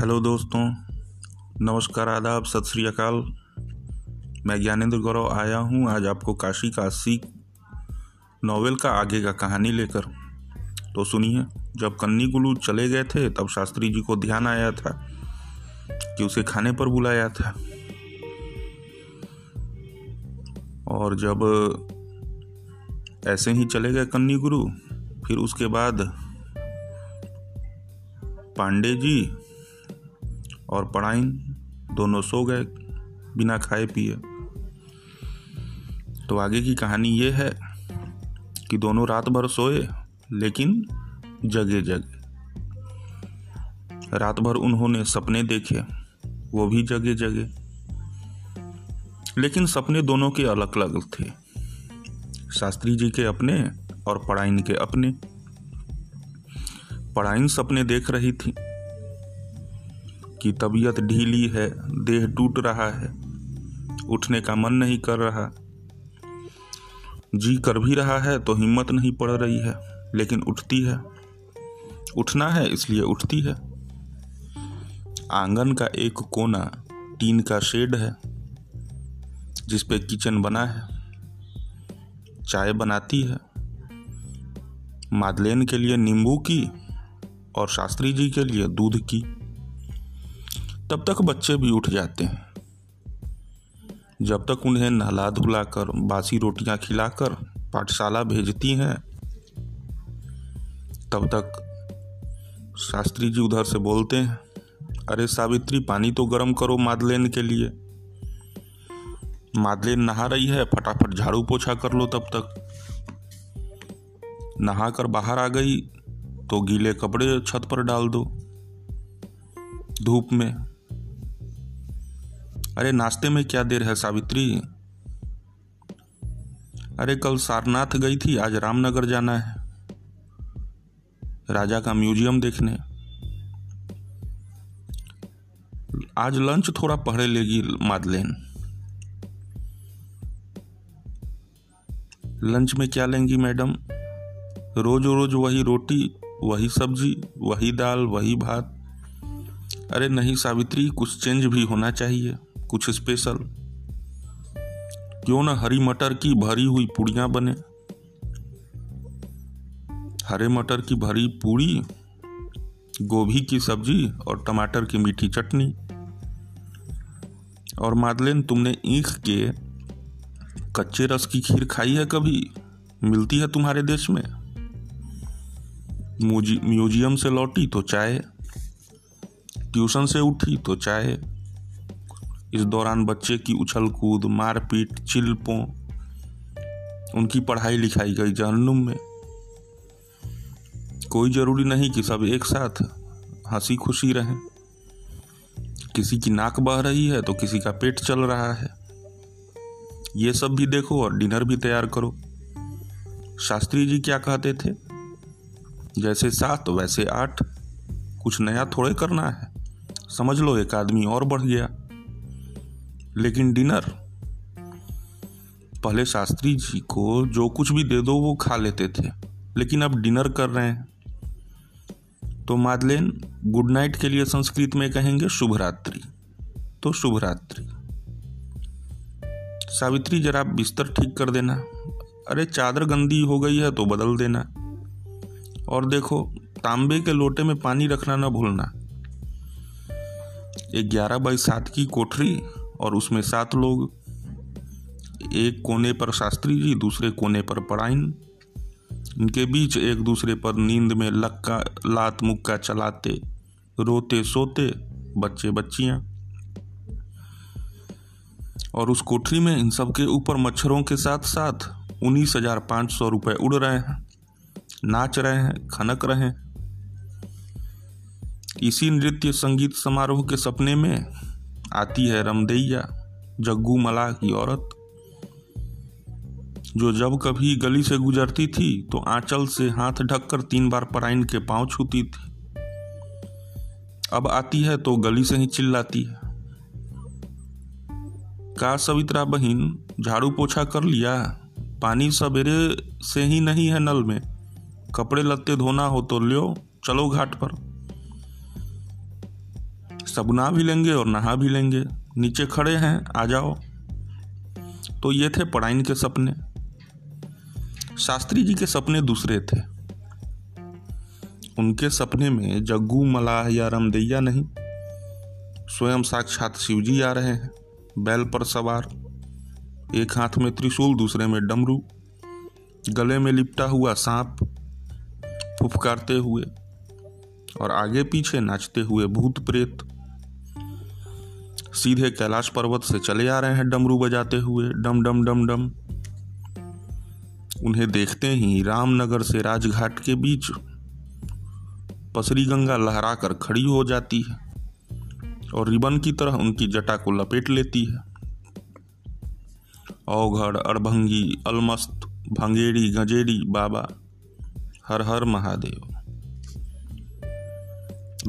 Hello दोस्तों, नमस्कार, आदाब, सत श्री अकाल। मैं ज्ञानेंद्र गौरव आया हूँ आज आपको काशी का काशी नॉवेल का आगे का कहानी लेकर। तो सुनिए, जब कन्नी गुलू चले गए थे, तब शास्त्री जी को ध्यान आया था कि उसे खाने पर बुलाया था। और जब ऐसे ही चले गए कन्नी गुरु फिर उसके बाद पांडे जी और पढ़ाइन दोनों सो गए, बिना खाए पिए। तो आगे की कहानी ये है कि दोनों रात भर सोए, लेकिन जगे जगे। रात भर उन्होंने सपने देखे, वो भी जगे जगे। लेकिन सपने दोनों के अलग अलग थे। शास्त्री जी के अपने और पढ़ाइन के अपने। पढ़ाइन सपने देख रही थी। कि तबीयत ढीली है, देह टूट रहा है। उठने का मन नहीं कर रहा। जी कर भी रहा है तो हिम्मत नहीं पड़ रही है, लेकिन उठती है। उठना है, इसलिए उठती है। आँगन का एक कोना टीन का शेड है, जिस पे किचन बना है। चाय बनाती है। मादलेन के लिए नींबू की और शास्त्री जी के लिए दूध की। तब तक बच्चे भी उठ जाते हैं। जब तक उन्हें नहला धुलाकर बासी रोटियाँ खिलाकर पाठशाला भेजती हैं, तब तक शास्त्री जी उधर से बोलते हैं, अरे सावित्री, पानी तो गर्म करो मादलेन के लिए। मादलेन नहा रही है, फटाफट झाड़ू पोछा कर लो तब तक। नहा कर बाहर आ गई तो गीले कपड़े छत पर डाल दो। धूप में अरे नाश्ते में क्या देर है सावित्री? अरे कल सारनाथ गई थी, आज रामनगर जाना है। राजा का म्यूज़ियम देखने। आज लंच थोड़ा पढ़े लेगी मादलेन। लंच में क्या लेंगी मैडम? रोज रोज वही रोटी, वही सब्ज़ी, वही दाल, वही भात। अरे नहीं सावित्री, कुछ चेंज भी होना चाहिए। कुछ स्पेशल क्यों ना हरी मटर की भरी हुई पूड़ियाँ बने? हरे मटर की भरी पूड़ी, गोभी की सब्ज़ी और टमाटर की मीठी चटनी। और मादलेन, तुमने ईख के कच्चे रस की खीर खाई है कभी? मिलती है तुम्हारे देश में? म्यूज़ियम से लौटी तो चाय। ट्यूशन से उठी तो चाय। इस दौरान बच्चे की उछल कूद, मारपीट, चिल्पों, उनकी पढ़ाई लिखाई गई जहनुम में। कोई ज़रूरी नहीं कि सब एक साथ हँसी खुशी रहें। किसी की नाक बह रही है तो किसी का पेट चल रहा है। ये सब भी देखो और डिनर भी तैयार करो। शास्त्री जी क्या कहते थे? जैसे सात, वैसे आठ। कुछ नया थोड़े करना है। समझ लो एक आदमी और बढ़ गया। लेकिन डिनर। पहले शास्त्री जी को जो कुछ भी दे दो, वो खा लेते थे। लेकिन अब डिनर कर रहे हैं। तो मादलेन, गुड नाइट के लिए संस्कृत में कहेंगे शुभ रात्रि तो शुभ रात्रि सावित्री, जरा बिस्तर ठीक कर देना। अरे, चादर गंदी हो गई है तो बदल देना। और देखो, तांबे के लोटे में पानी रखना ना भूलना। ग्यारह बाई सात की कोठरी और उसमें सात लोग, एक कोने पर शास्त्री जी, दूसरे कोने पर पढ़ाइन इनके बीच एक दूसरे पर नींद में लक्का, लात मुक्का चलाते, रोते सोते बच्चे बच्चियाँ। और उस कोठरी में इन सब के ऊपर मच्छरों के साथ साथ उन्नीस हज़ार पाँच सौ रुपये उड़ रहे हैं, नाच रहे हैं, खनक रहे हैं। इसी नृत्य संगीत समारोह के सपने में आती है रमदैया, जग्गू मलाह की औरत। जो जब कभी गली से गुजरती थी तो आंचल से हाथ ढककर तीन बार पराइन के पाँव छूती थी। अब आती है तो गली से ही चिल्लाती है। का सवित्रा बहन, झाड़ू पोछा कर लिया पानी सवेरे से ही नहीं है नल में। कपड़े लत्ते धोना हो तो लियो, चलो घाट पर। सब ना भी लेंगे और नहा भी लेंगे। नीचे खड़े हैं, आ जाओ। तो ये थे पढ़ाइन के सपने। शास्त्री जी के सपने दूसरे थे। उनके सपने में जग्गू, मलाह या रमदैया नहीं। स्वयं साक्षात शिवजी आ रहे हैं, बैल पर सवार। एक हाथ में त्रिशूल, दूसरे में डमरू। गले में लिपटा हुआ सांप फुफकारते हुए और आगे पीछे नाचते हुए भूत प्रेत। सीधे कैलाश पर्वत से चले आ रहे हैं डमरू बजाते हुए, डम डम डम डम। उन्हें देखते ही रामनगर से राजघाट के बीच पसरी गंगा लहरा कर खड़ी हो जाती है और रिबन की तरह उनकी जटा को लपेट लेती है। औघड़ अड़भंगी अलमस्त, भंगेड़ी, गंजेड़ी, बाबा, हर हर महादेव।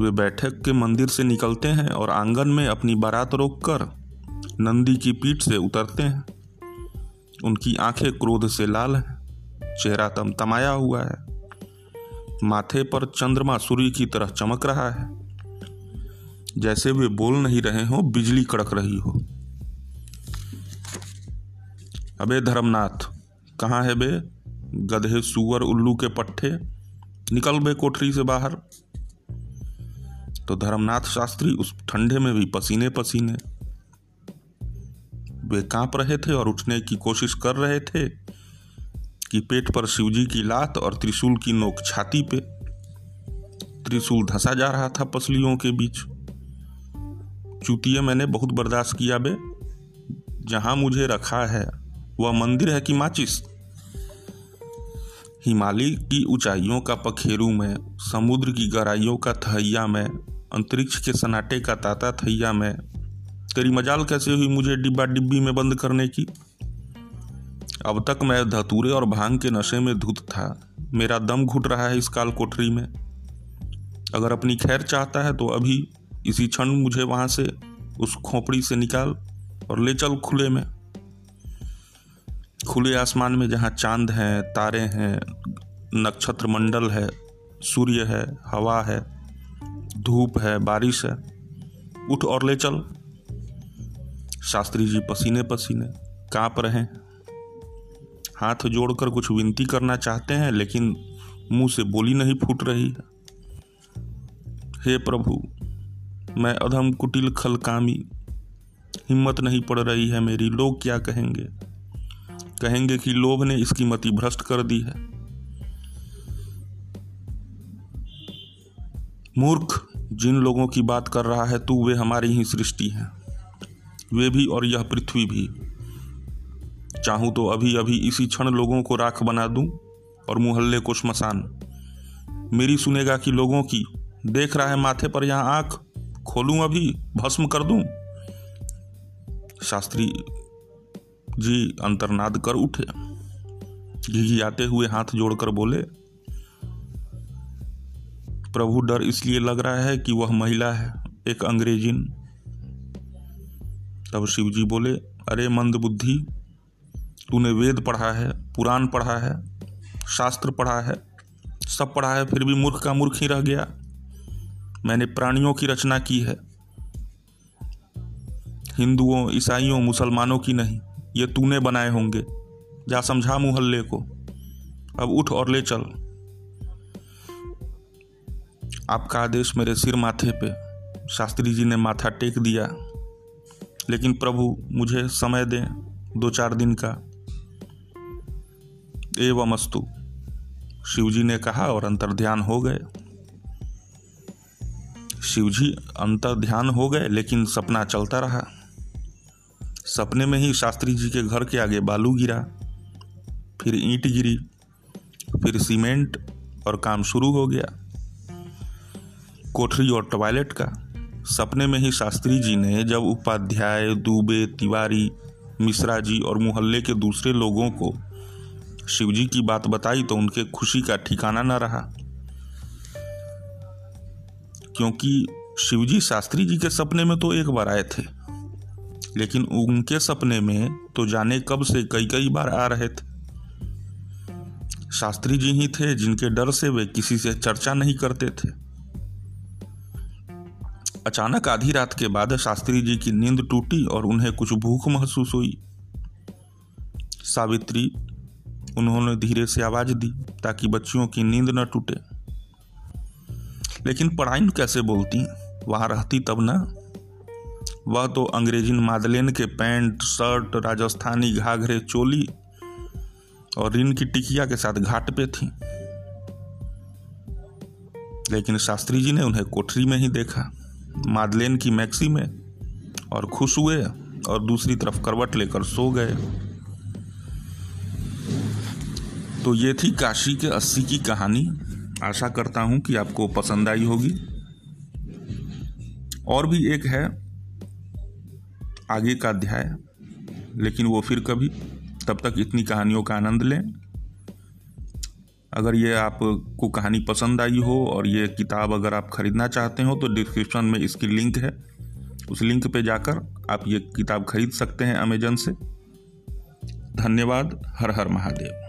वे बैठक के मंदिर से निकलते हैं और आँगन में अपनी बारात रोककर नंदी की पीठ से उतरते हैं। उनकी आँखें क्रोध से लाल हैं, चेहरा तमतमाया हुआ है। माथे पर चंद्रमा सूर्य की तरह चमक रहा है। जैसे वे बोल नहीं रहे हो, बिजली कड़क रही हो। अबे धर्मनाथ, कहाँ है बे? गधे सुअर उल्लू के पट्टे निकल बे कोठरी से बाहर। तो धर्मनाथ शास्त्री उस ठंडे में भी पसीने पसीने वे काँप रहे थे और उठने की कोशिश कर रहे थे कि पेट पर शिवजी की लात और त्रिशूल की नोक छाती पे। त्रिशूल धंसा जा रहा था पसलियों के बीच। चूतिए मैंने बहुत बर्दाश्त किया बे। जहाँ मुझे रखा है, वह मंदिर है कि माचिस हिमालय की ऊंचाइयों का पखेरु में, समुद्र की गहराइयों का थैया में अंतरिक्ष के सनाटे का ताता थैया में। तेरी मजाल कैसे हुई मुझे डिब्बा डिब्बी में बंद करने की? अब तक मैं धतूरे और भाँग के नशे में धुत था। मेरा दम घुट रहा है इस काल कोठरी में। अगर अपनी खैर चाहता है तो अभी इसी क्षण मुझे वहाँ से उस खोपड़ी से निकाल और ले चल खुले में। खुले आसमान में जहाँ चाँद हैं, तारे हैं नक्षत्र मंडल है, सूर्य है, हवा है धूप है, बारिश है, उठ और ले चल। शास्त्री जी पसीने पसीने काँप रहे हैं। हाथ जोड़कर कुछ विनती करना चाहते हैं, लेकिन मुँह से बोली नहीं फूट रही। है हे प्रभु, मैं अधम कुटिल खलकामी हिम्मत नहीं पड़ रही है मेरी, लोग क्या कहेंगे? कहेंगे कि लोभ ने इसकी मति भ्रष्ट कर दी है। मूर्ख जिन लोगों की बात कर रहा है, तू वे हमारी ही सृष्टि है। वे भी और यह पृथ्वी भी। चाहूँ तो अभी अभी इसी क्षण लोगों को राख बना दूँ और मुहल्ले को शमशान मेरी सुनेगा कि लोगों की, देख रहा है माथे पर यहाँ आँख, खोलूं अभी, भस्म कर दूँ? शास्त्री जी अंतर्नाद कर उठे। घिघियाते हुए हाथ जोड़कर बोले प्रभु डर इसलिए लग रहा है कि वह महिला है, एक अंग्रेजिन। तब शिवजी बोले, अरे मंद बुद्धि, तूने वेद पढ़ा है, पुराण पढ़ा है, शास्त्र पढ़ा है, सब पढ़ा है, फिर भी मूर्ख का मूर्ख ही रह गया। मैंने प्राणियों की रचना की है। हिंदुओं, ईसाइयों, मुसलमानों की नहीं, ये तूने बनाए होंगे। जा समझा मुहल्ले को। अब उठ और ले चल। आपका आदेश मेरे सिर माथे पे। शास्त्री जी ने माथा टेक दिया। लेकिन प्रभु, मुझे समय दें दो चार दिन का। एवं अस्तु शिवजी ने कहा और अंतर ध्यान हो गए। शिवजी अंतर ध्यान हो गए, लेकिन सपना चलता रहा। सपने में ही शास्त्री जी के घर के आगे बालू गिरा। फिर ईंट गिरी, फिर सीमेंट और काम शुरू हो गया। कोठरी और टॉयलेट का। सपने में ही शास्त्री जी ने जब उपाध्याय, दुबे, तिवारी मिश्रा जी और मोहल्ले के दूसरे लोगों को शिवजी की बात बताई तो उनके खुशी का ठिकाना न रहा। क्योंकि शिवजी शास्त्री जी के सपने में तो एक बार आए थे, लेकिन उनके सपने में तो जाने कब से कई कई बार आ रहे थे। शास्त्री जी ही थे जिनके डर से वे किसी से चर्चा नहीं करते थे। अचानक आधी रात के बाद शास्त्री जी की नींद टूटी और उन्हें कुछ भूख महसूस हुई। सावित्री, उन्होंने धीरे से आवाज़ दी ताकि बच्चियों की नींद न टूटे। लेकिन पढ़ाई कैसे बोलती? वहाँ रहती तब ना। वह तो अंग्रेज़ी मादलेन के पैंट, शर्ट, राजस्थानी घाघरे चोली और रिन की टिकिया के साथ घाट पे थी। लेकिन शास्त्री जी ने उन्हें कोठरी में ही देखा। मादलेन की मैक्सी में और खुश हुए और दूसरी तरफ़ करवट लेकर सो गए। तो ये थी काशी के अस्सी की कहानी। आशा करता हूँ कि आपको पसंद आई होगी। और भी एक है, आगे का अध्याय। लेकिन वो फिर कभी, तब तक इतनी कहानियों का आनंद लें। अगर ये आपको कहानी पसंद आई हो और ये किताब अगर आप ख़रीदना चाहते हो तो डिस्क्रिप्शन में इसकी लिंक है। उस लिंक पे जाकर आप ये किताब खरीद सकते हैं अमेजन से। धन्यवाद, हर हर महादेव।